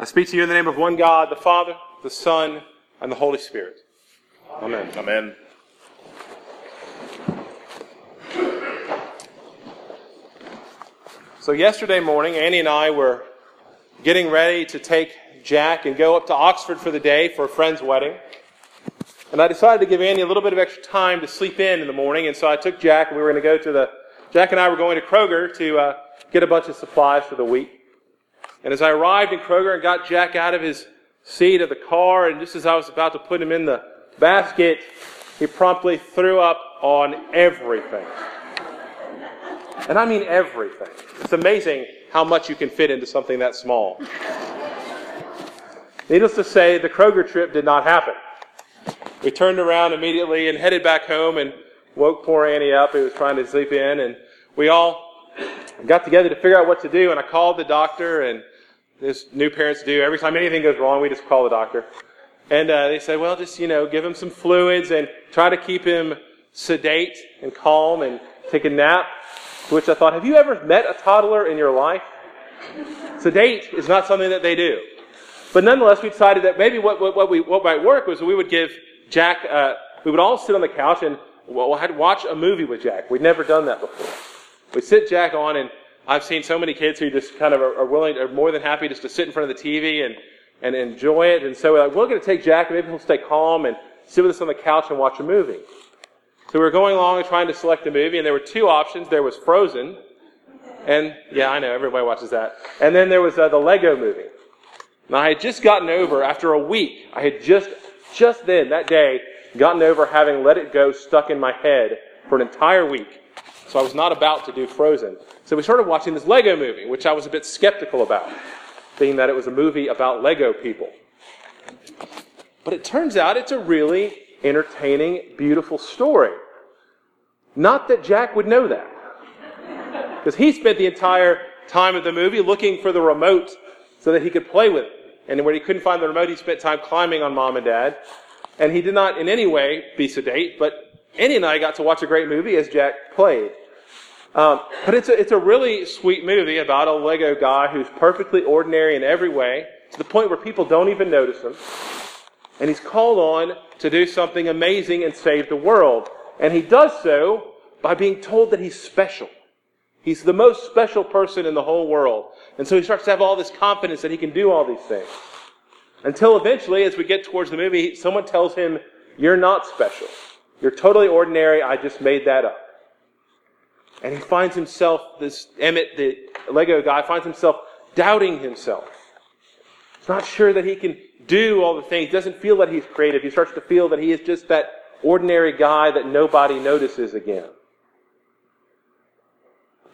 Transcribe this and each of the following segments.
I speak to you in the name of one God, the Father, the Son, and the Holy Spirit. Amen. Amen. So, yesterday morning, Annie and I were getting ready to take Jack and go up to Oxford for the day for a friend's wedding. And I decided to give Annie a little bit of extra time to sleep in in the morning, and so I took Jack and we were going to go to the. Jack and I were going to Kroger to uh, get a bunch of supplies for the week. And as I arrived in Kroger and got Jack out of his seat of the car, and just as I was about to put him in the basket, he promptly threw up on everything. And I mean everything. It's amazing how much you can fit into something that small. Needless to say, the Kroger trip did not happen. We turned around immediately and headed back home and woke poor Annie up. He was trying to sleep in, and we all got together to figure out what to do. And I called the doctor, and as new parents do, every time anything goes wrong, we just call the doctor. And uh, they said, well, just, you know, give him some fluids and try to keep him sedate and calm and take a nap. To which I thought, have you ever met a toddler in your life? Sedate is not something that they do. But nonetheless, we decided that maybe what, what, what, we, what might work was we would give Jack, uh, we would all sit on the couch and well, we'll watch a movie with Jack. We'd never done that before. We'd sit Jack on, and I've seen so many kids who just kind of are, are willing, are more than happy just to sit in front of the TV and, and enjoy it. And so we're like, we're going to take Jack, and maybe he'll stay calm and sit with us on the couch and watch a movie. So we were going along and trying to select a movie, and there were two options. There was Frozen, and yeah, I know everybody watches that. And then there was uh, the Lego Movie. Now I had just gotten over after a week. I had just just then that day gotten over having Let It Go stuck in my head for an entire week. So I was not about to do Frozen. So we started watching this Lego movie, which I was a bit skeptical about, being that it was a movie about Lego people. But it turns out it's a really entertaining, beautiful story. Not that Jack would know that. Because he spent the entire time of the movie looking for the remote so that he could play with it. And when he couldn't find the remote, he spent time climbing on mom and dad. And he did not in any way be sedate, but Annie and I got to watch a great movie as Jack played. Um, but it's a, it's a really sweet movie about a Lego guy who's perfectly ordinary in every way, to the point where people don't even notice him. And he's called on to do something amazing and save the world. And he does so by being told that he's special. He's the most special person in the whole world. And so he starts to have all this confidence that he can do all these things. Until eventually, as we get towards the movie, someone tells him, You're not special. You're totally ordinary. I just made that up. And he finds himself, this Emmett, the Lego guy, finds himself doubting himself. He's not sure that he can do all the things. He doesn't feel that he's creative. He starts to feel that he is just that ordinary guy that nobody notices again.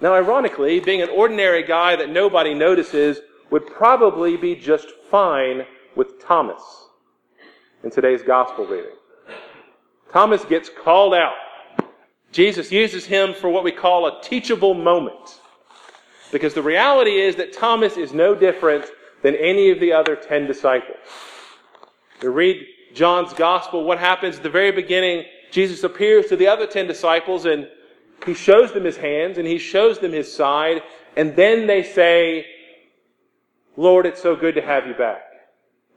Now, ironically, being an ordinary guy that nobody notices would probably be just fine with Thomas in today's gospel reading. Thomas gets called out. Jesus uses him for what we call a teachable moment. Because the reality is that Thomas is no different than any of the other ten disciples. To read John's gospel, what happens at the very beginning, Jesus appears to the other ten disciples and he shows them his hands and he shows them his side, and then they say, Lord, it's so good to have you back.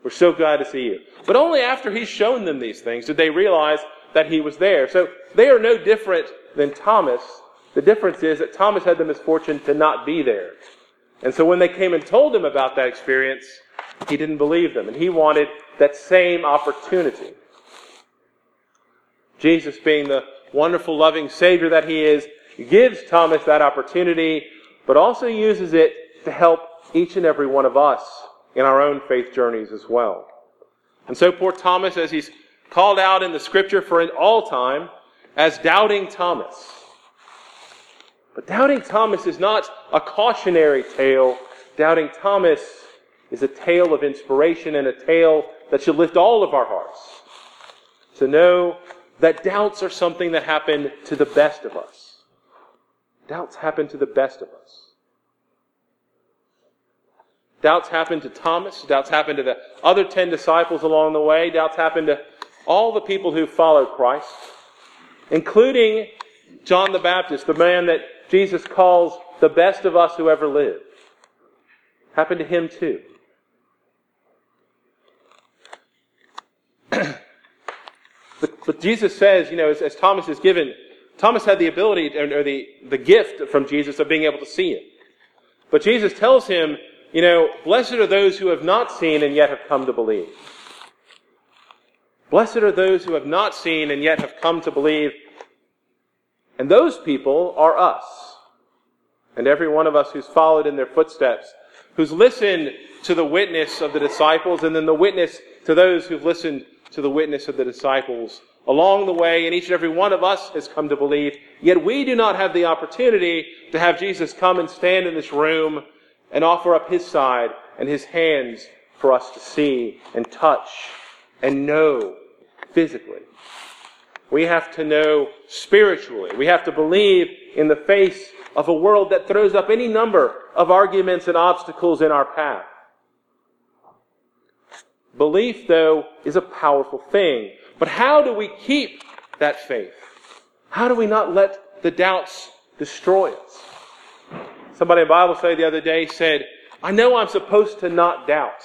We're so glad to see you. But only after he's shown them these things did they realize that he was there. So they are no different than Thomas. The difference is that Thomas had the misfortune to not be there. And so when they came and told him about that experience, he didn't believe them. And he wanted that same opportunity. Jesus, being the wonderful, loving Savior that He is, gives Thomas that opportunity, but also uses it to help each and every one of us in our own faith journeys as well. And so poor Thomas, as he's called out in the scripture for all time, as doubting Thomas. But doubting Thomas is not a cautionary tale. Doubting Thomas is a tale of inspiration and a tale that should lift all of our hearts. To know that doubts are something that happen to the best of us. Doubts happen to the best of us. Doubts happen to Thomas. Doubts happen to the other ten disciples along the way. Doubts happen to all the people who followed Christ, including John the Baptist, the man that Jesus calls the best of us who ever lived. Happened to him too. but, but, Jesus says, you know, as, as, Thomas is given, Thomas had the ability or the, the gift from Jesus of being able to see him. But Jesus tells him, you know, blessed are those who have not seen and yet have come to believe. Blessed are those who have not seen and yet have come to believe. And those people are us. And every one of us who's followed in their footsteps, who's listened to the witness of the disciples and then the witness to those who've listened to the witness of the disciples along the way, and each and every one of us has come to believe. Yet we do not have the opportunity to have Jesus come and stand in this room and offer up his side and his hands for us to see and touch and know physically. We have to know spiritually. We have to believe in the face of a world that throws up any number of arguments and obstacles in our path. Belief, though, is a powerful thing. But how do we keep that faith? How do we not let the doubts destroy us? Somebody in Bible study the other day said, I know I'm supposed to not doubt.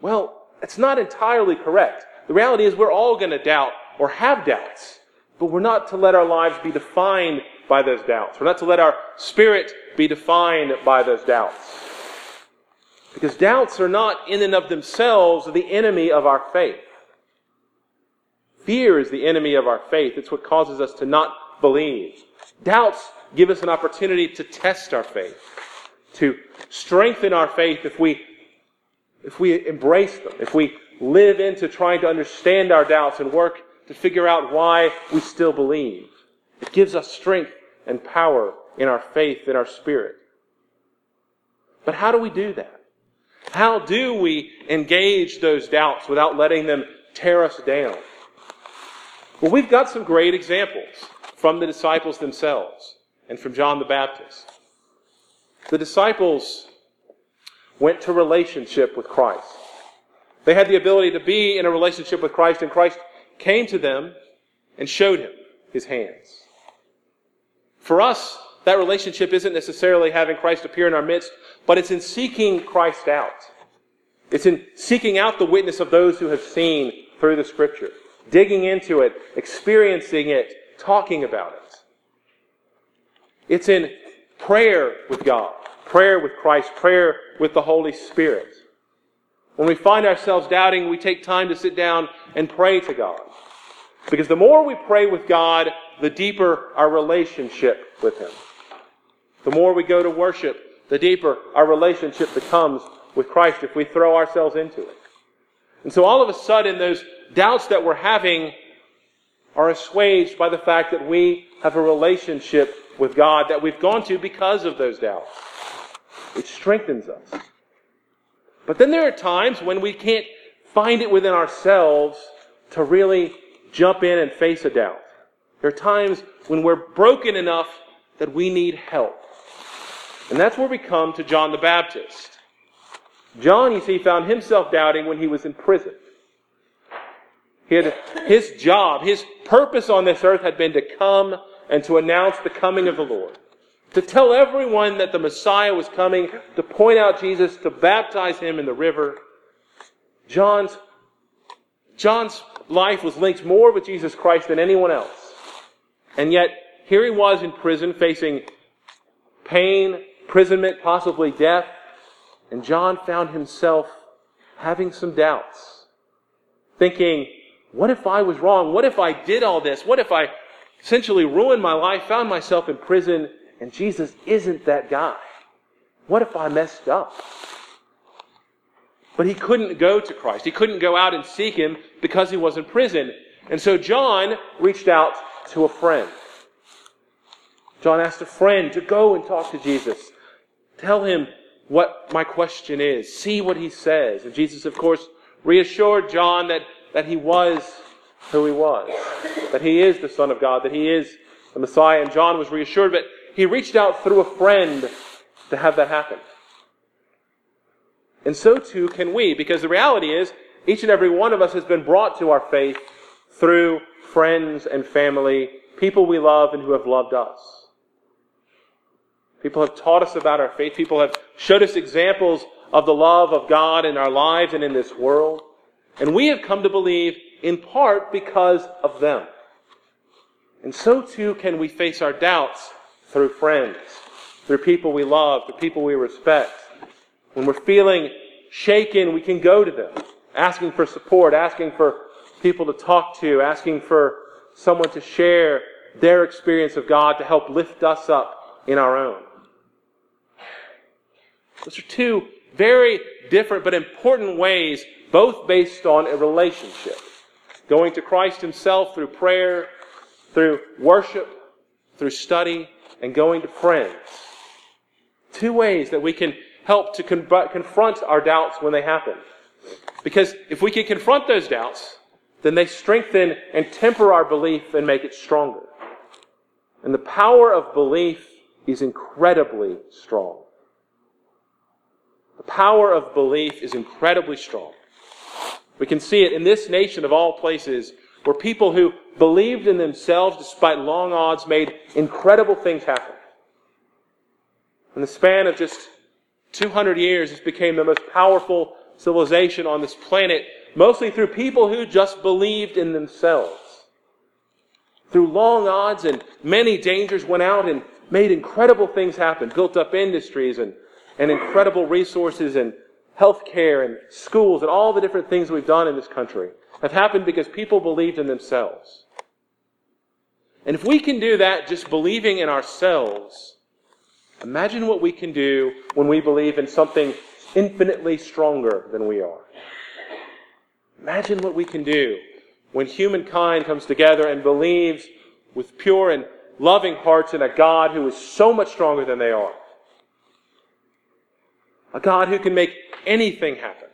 Well, it's not entirely correct. The reality is we're all going to doubt or have doubts, but we're not to let our lives be defined by those doubts. We're not to let our spirit be defined by those doubts. Because doubts are not in and of themselves the enemy of our faith. Fear is the enemy of our faith. It's what causes us to not believe. Doubts give us an opportunity to test our faith, to strengthen our faith if we, if we embrace them, if we live into trying to understand our doubts and work to figure out why we still believe. It gives us strength and power in our faith, in our spirit. But how do we do that? How do we engage those doubts without letting them tear us down? Well, we've got some great examples from the disciples themselves and from John the Baptist. The disciples went to relationship with Christ. They had the ability to be in a relationship with Christ, and Christ came to them and showed him his hands. For us, that relationship isn't necessarily having Christ appear in our midst, but it's in seeking Christ out. It's in seeking out the witness of those who have seen through the scripture digging into it, experiencing it, talking about it. It's in prayer with God, prayer with Christ, prayer with the Holy Spirit. When we find ourselves doubting, we take time to sit down and pray to God. Because the more we pray with God, the deeper our relationship with Him. The more we go to worship, the deeper our relationship becomes with Christ if we throw ourselves into it. And so all of a sudden, those doubts that we're having are assuaged by the fact that we have a relationship with God that we've gone to because of those doubts. It strengthens us. But then there are times when we can't find it within ourselves to really jump in and face a doubt. There are times when we're broken enough that we need help. And that's where we come to John the Baptist. John, you see, found himself doubting when he was in prison. He had, his job, his purpose on this earth had been to come and to announce the coming of the Lord. To tell everyone that the Messiah was coming, to point out Jesus, to baptize him in the river. John's, John's life was linked more with Jesus Christ than anyone else. And yet, here he was in prison facing pain, imprisonment, possibly death. And John found himself having some doubts, thinking, what if I was wrong? What if I did all this? What if I essentially ruined my life, found myself in prison, and Jesus isn't that guy? What if I messed up? But he couldn't go to Christ. He couldn't go out and seek him because he was in prison. And so John reached out to a friend. John asked a friend to go and talk to Jesus. Tell him what my question is. See what he says. And Jesus, of course, reassured John that, that he was who he was, that he is the Son of God, that he is the Messiah. And John was reassured, but he reached out through a friend to have that happen. And so too can we, because the reality is, each and every one of us has been brought to our faith through friends and family, people we love and who have loved us. People have taught us about our faith. People have showed us examples of the love of God in our lives and in this world. And we have come to believe in part because of them. And so too can we face our doubts through friends, through people we love, through people we respect. When we're feeling shaken, we can go to them, asking for support, asking for people to talk to, asking for someone to share their experience of God to help lift us up in our own. Those are two very different but important ways, both based on a relationship. Going to Christ Himself through prayer, through worship, through study, and going to friends. Two ways that we can help to con- confront our doubts when they happen. Because if we can confront those doubts, then they strengthen and temper our belief and make it stronger. And the power of belief is incredibly strong. The power of belief is incredibly strong. We can see it in this nation of all places where people who believed in themselves despite long odds made incredible things happen. In the span of just 200 years, this became the most powerful civilization on this planet, mostly through people who just believed in themselves. Through long odds and many dangers, went out and made incredible things happen, built up industries and, and incredible resources and healthcare and schools and all the different things we've done in this country have happened because people believed in themselves. And if we can do that just believing in ourselves, imagine what we can do when we believe in something infinitely stronger than we are. Imagine what we can do when humankind comes together and believes with pure and loving hearts in a God who is so much stronger than they are. A God who can make anything happen.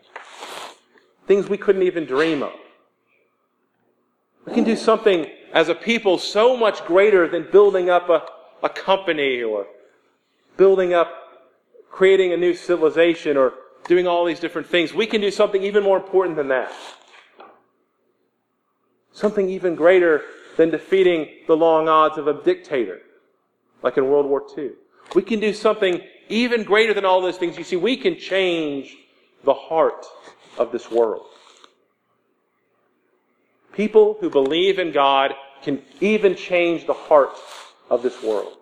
Things we couldn't even dream of. We can do something as a people so much greater than building up a, a company or building up, creating a new civilization or doing all these different things. We can do something even more important than that. Something even greater than defeating the long odds of a dictator, like in World War II. We can do something even greater than all those things. You see, we can change the heart of this world. People who believe in God can even change the heart of this world.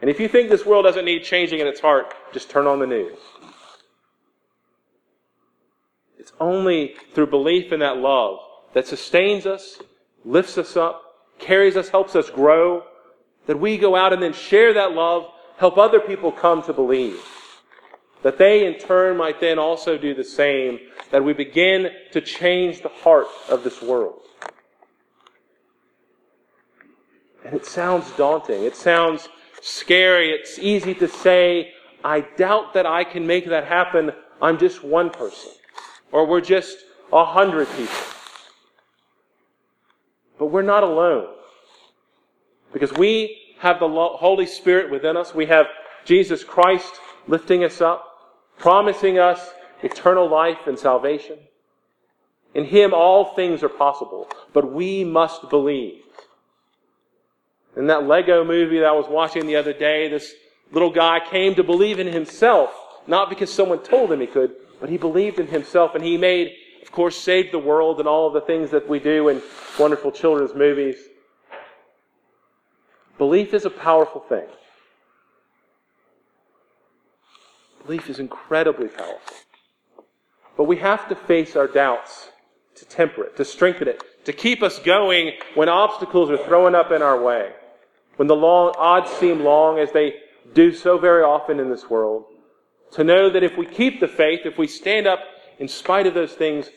And if you think this world doesn't need changing in its heart, just turn on the news. It's only through belief in that love that sustains us, lifts us up, carries us, helps us grow, that we go out and then share that love, help other people come to believe. That they in turn might then also do the same that we begin to change the heart of this world. And it sounds daunting. It sounds scary. It's easy to say, I doubt that I can make that happen. I'm just one person. Or we're just a hundred people. But we're not alone. Because we have the Holy Spirit within us. We have Jesus Christ lifting us up, promising us eternal life and salvation. In Him, all things are possible, but we must believe. In that Lego movie that I was watching the other day, this little guy came to believe in himself, not because someone told him he could, but he believed in himself, and he made, of course, saved the world and all of the things that we do in wonderful children's movies. Belief is a powerful thing. Belief is incredibly powerful. But we have to face our doubts to temper it, to strengthen it, to keep us going when obstacles are thrown up in our way, when the long odds seem long, as they do so very often in this world. To know that if we keep the faith, if we stand up in spite of those things,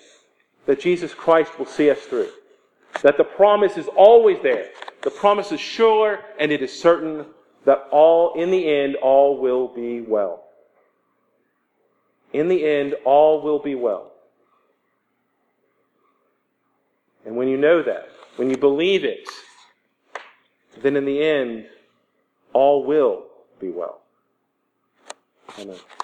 that Jesus Christ will see us through. That the promise is always there. The promise is sure and it is certain that all, in the end, all will be well. In the end, all will be well. And when you know that, when you believe it, then in the end, all will be well. Amen.